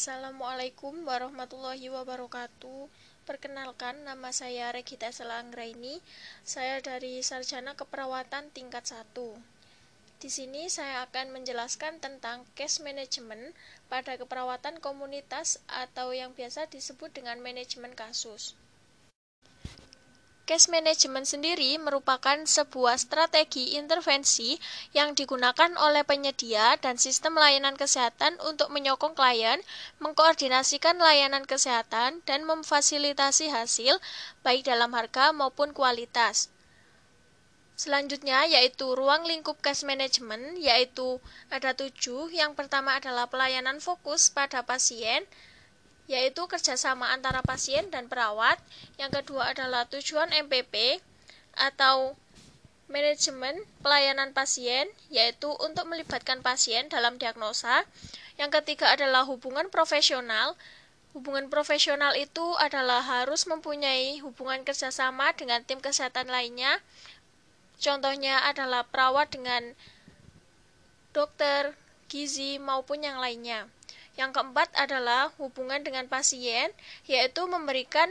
Assalamualaikum warahmatullahi wabarakatuh. Perkenalkan, nama saya Regita Selanggraini. Saya dari Sarjana Keperawatan tingkat 1. Di sini saya akan menjelaskan tentang case management pada keperawatan komunitas atau yang biasa disebut dengan manajemen kasus. Case management sendiri merupakan sebuah strategi intervensi yang digunakan oleh penyedia dan sistem layanan kesehatan untuk menyokong klien, mengkoordinasikan layanan kesehatan, dan memfasilitasi hasil, baik dalam harga maupun kualitas. Selanjutnya yaitu ruang lingkup case management, yaitu ada tujuh. Yang pertama adalah pelayanan fokus pada pasien, yaitu kerjasama antara pasien dan perawat. Yang kedua adalah tujuan MPP atau manajemen pelayanan pasien, yaitu untuk melibatkan pasien dalam diagnosa. Yang ketiga adalah hubungan profesional. Hubungan profesional itu adalah harus mempunyai hubungan kerjasama dengan tim kesehatan lainnya. Contohnya adalah perawat dengan dokter, gizi, maupun yang lainnya. Yang keempat adalah hubungan dengan pasien, yaitu memberikan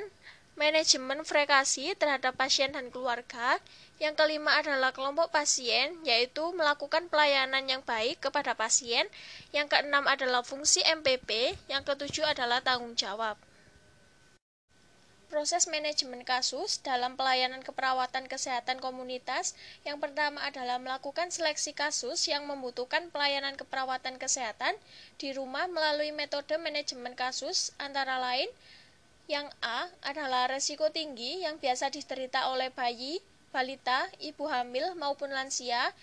manajemen frekasi terhadap pasien dan keluarga. Yang kelima adalah kelompok pasien, yaitu melakukan pelayanan yang baik kepada pasien. Yang keenam adalah fungsi MPP, yang ketujuh adalah tanggung jawab. Proses manajemen kasus dalam pelayanan keperawatan kesehatan komunitas yang pertama adalah melakukan seleksi kasus yang membutuhkan pelayanan keperawatan kesehatan di rumah melalui metode manajemen kasus antara lain yang A adalah resiko tinggi yang biasa diderita oleh bayi, balita, ibu hamil maupun lansia.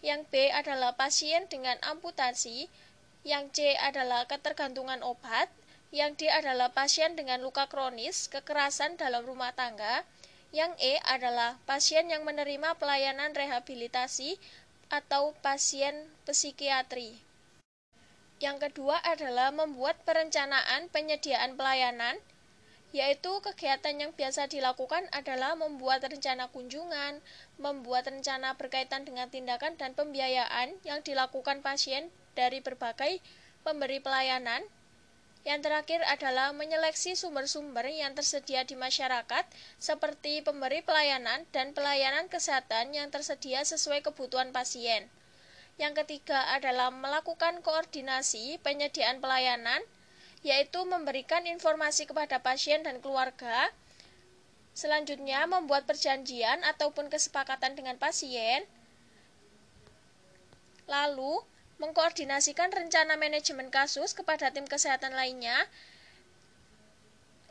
Yang B adalah pasien dengan amputasi. Yang C adalah ketergantungan obat. Yang D adalah pasien dengan luka kronis, kekerasan dalam rumah tangga. Yang E adalah pasien yang menerima pelayanan rehabilitasi atau pasien psikiatri. Yang kedua adalah membuat perencanaan penyediaan pelayanan, yaitu kegiatan yang biasa dilakukan adalah membuat rencana kunjungan, membuat rencana berkaitan dengan tindakan dan pembiayaan yang dilakukan pasien dari berbagai pemberi pelayanan yang terakhir adalah menyeleksi sumber-sumber yang tersedia di masyarakat, seperti pemberi pelayanan dan pelayanan kesehatan yang tersedia sesuai kebutuhan pasien. Yang ketiga adalah melakukan koordinasi penyediaan pelayanan, yaitu memberikan informasi kepada pasien dan keluarga. Selanjutnya, membuat perjanjian ataupun kesepakatan dengan pasien. Lalu, mengkoordinasikan rencana manajemen kasus kepada tim kesehatan lainnya,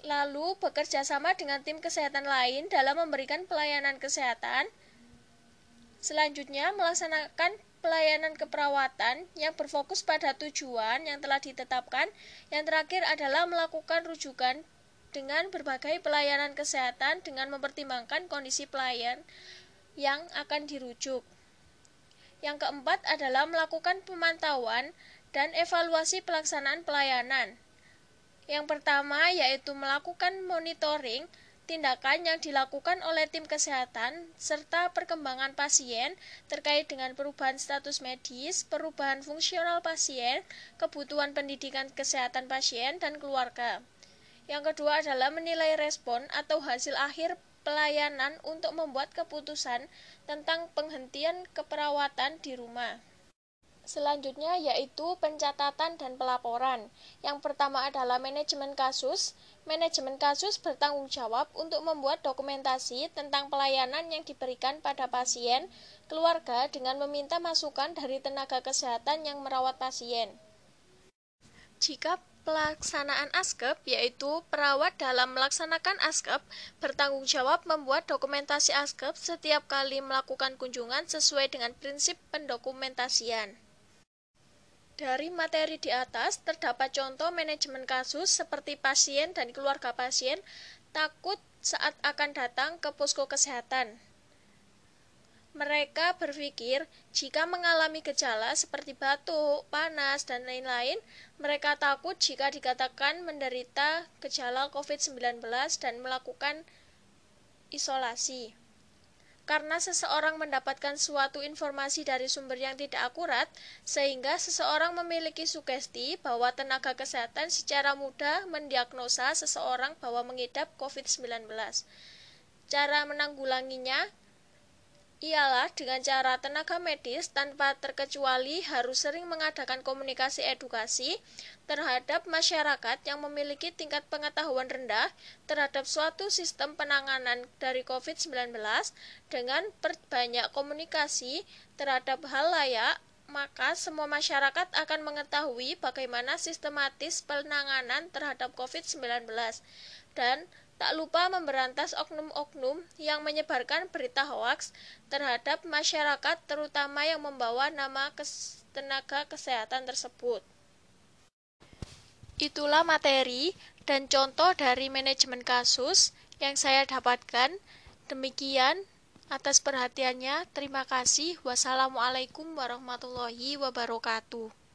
lalu bekerja sama dengan tim kesehatan lain dalam memberikan pelayanan kesehatan. Selanjutnya, melaksanakan pelayanan keperawatan yang berfokus pada tujuan yang telah ditetapkan. Yang terakhir adalah melakukan rujukan dengan berbagai pelayanan kesehatan dengan mempertimbangkan kondisi pelayan yang akan dirujuk. Yang keempat adalah melakukan pemantauan dan evaluasi pelaksanaan pelayanan. Yang pertama yaitu melakukan monitoring tindakan yang dilakukan oleh tim kesehatan serta perkembangan pasien terkait dengan perubahan status medis, perubahan fungsional pasien, kebutuhan pendidikan kesehatan pasien dan keluarga. Yang kedua adalah menilai respon atau hasil akhir pelayanan untuk membuat keputusan tentang penghentian keperawatan di rumah. Selanjutnya yaitu pencatatan dan pelaporan. Yang pertama adalah manajemen kasus. Manajemen kasus bertanggung jawab untuk membuat dokumentasi tentang pelayanan yang diberikan pada pasien, keluarga dengan meminta masukan dari tenaga kesehatan yang merawat pasien. Jika pelaksanaan ASKEP yaitu perawat dalam melaksanakan ASKEP bertanggung jawab membuat dokumentasi ASKEP setiap kali melakukan kunjungan sesuai dengan prinsip pendokumentasian. Dari materi di atas terdapat contoh manajemen kasus seperti pasien dan keluarga pasien takut saat akan datang ke posko kesehatan. Mereka berpikir jika mengalami gejala seperti batuk, panas, dan lain-lain, mereka takut jika dikatakan menderita gejala COVID-19 dan melakukan isolasi. karena seseorang mendapatkan suatu informasi dari sumber yang tidak akurat, sehingga seseorang memiliki sugesti bahwa tenaga kesehatan secara mudah mendiagnosa seseorang bahwa mengidap COVID-19. Cara menanggulanginya ialah dengan cara tenaga medis tanpa terkecuali harus sering mengadakan komunikasi edukasi terhadap masyarakat yang memiliki tingkat pengetahuan rendah terhadap suatu sistem penanganan dari COVID-19 dengan perbanyak komunikasi terhadap hal layak maka semua masyarakat akan mengetahui bagaimana sistematis penanganan terhadap COVID-19 dan Tak lupa memberantas oknum-oknum yang menyebarkan berita hoaks terhadap masyarakat terutama yang membawa nama tenaga kesehatan tersebut. Itulah materi dan contoh dari manajemen kasus yang saya dapatkan. Demikian atas perhatiannya. Terima kasih. Wassalamualaikum warahmatullahi wabarakatuh.